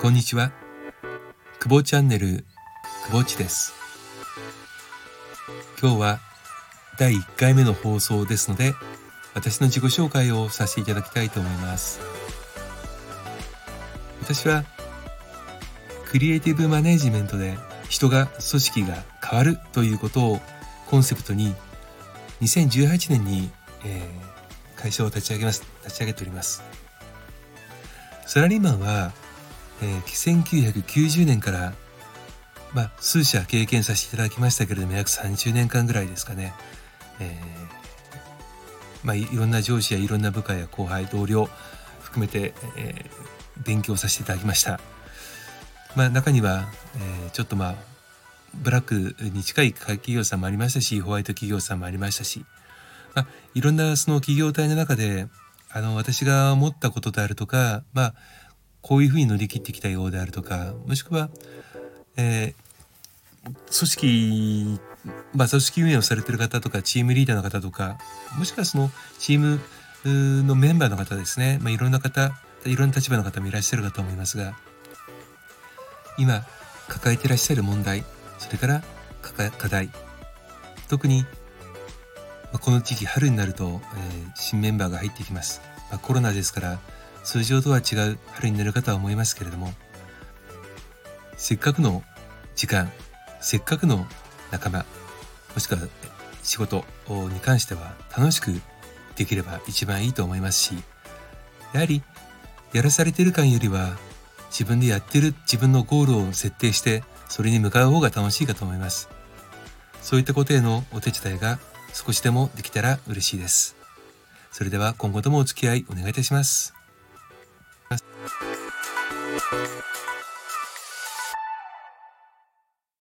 こんにちは。久保チャンネル、久保ちです。今日は第1回目の放送ですので、私の自己紹介をさせていただきたいと思います。私は、クリエイティブマネジメントで人が組織が変わるということをコンセプトに、2018年に、えー、会社を立ち上げます、立ち上げております。サラリーマンはえー、1990年から、まあ、数社経験させていただきましたけれども、約30年間ぐらいですかね。えー、まあ、いろんな上司やいろんな部下や後輩、同僚含めて、えー、勉強させていただきました。まあ、中には、えー、ちょっとまあ、ブラックに近い企業さんもありましたし、ホワイト企業さんもありましたし、まあ、いろんなその企業体の中で、あの、私が思ったことであるとか、まあ、こういうふうに乗り切ってきたようであるとかもしくは、えー、組織まあ組織運営をされている方とかチームリーダーの方とかもしくはそのチームのメンバーの方ですね、まあ、いろんな方いろんな立場の方もいらっしゃるかと思いますが今抱えていらっしゃる問題それから課題特にまこの時期春になると、えー、新メンバーが入ってきます、まあ、コロナですから通常とは違う春になるかとは思いますけれどもせっかくの時間せっかくの仲間もしくは仕事に関しては楽しくできれば一番いいと思いますしやはりやらされてる感よりは自分でやってる自分のゴールを設定してそれに向かう方が楽しいかと思います。そういったことへのお手伝いが少しでもできたら嬉しいです。それでは今後ともお付き合いお願いいたします。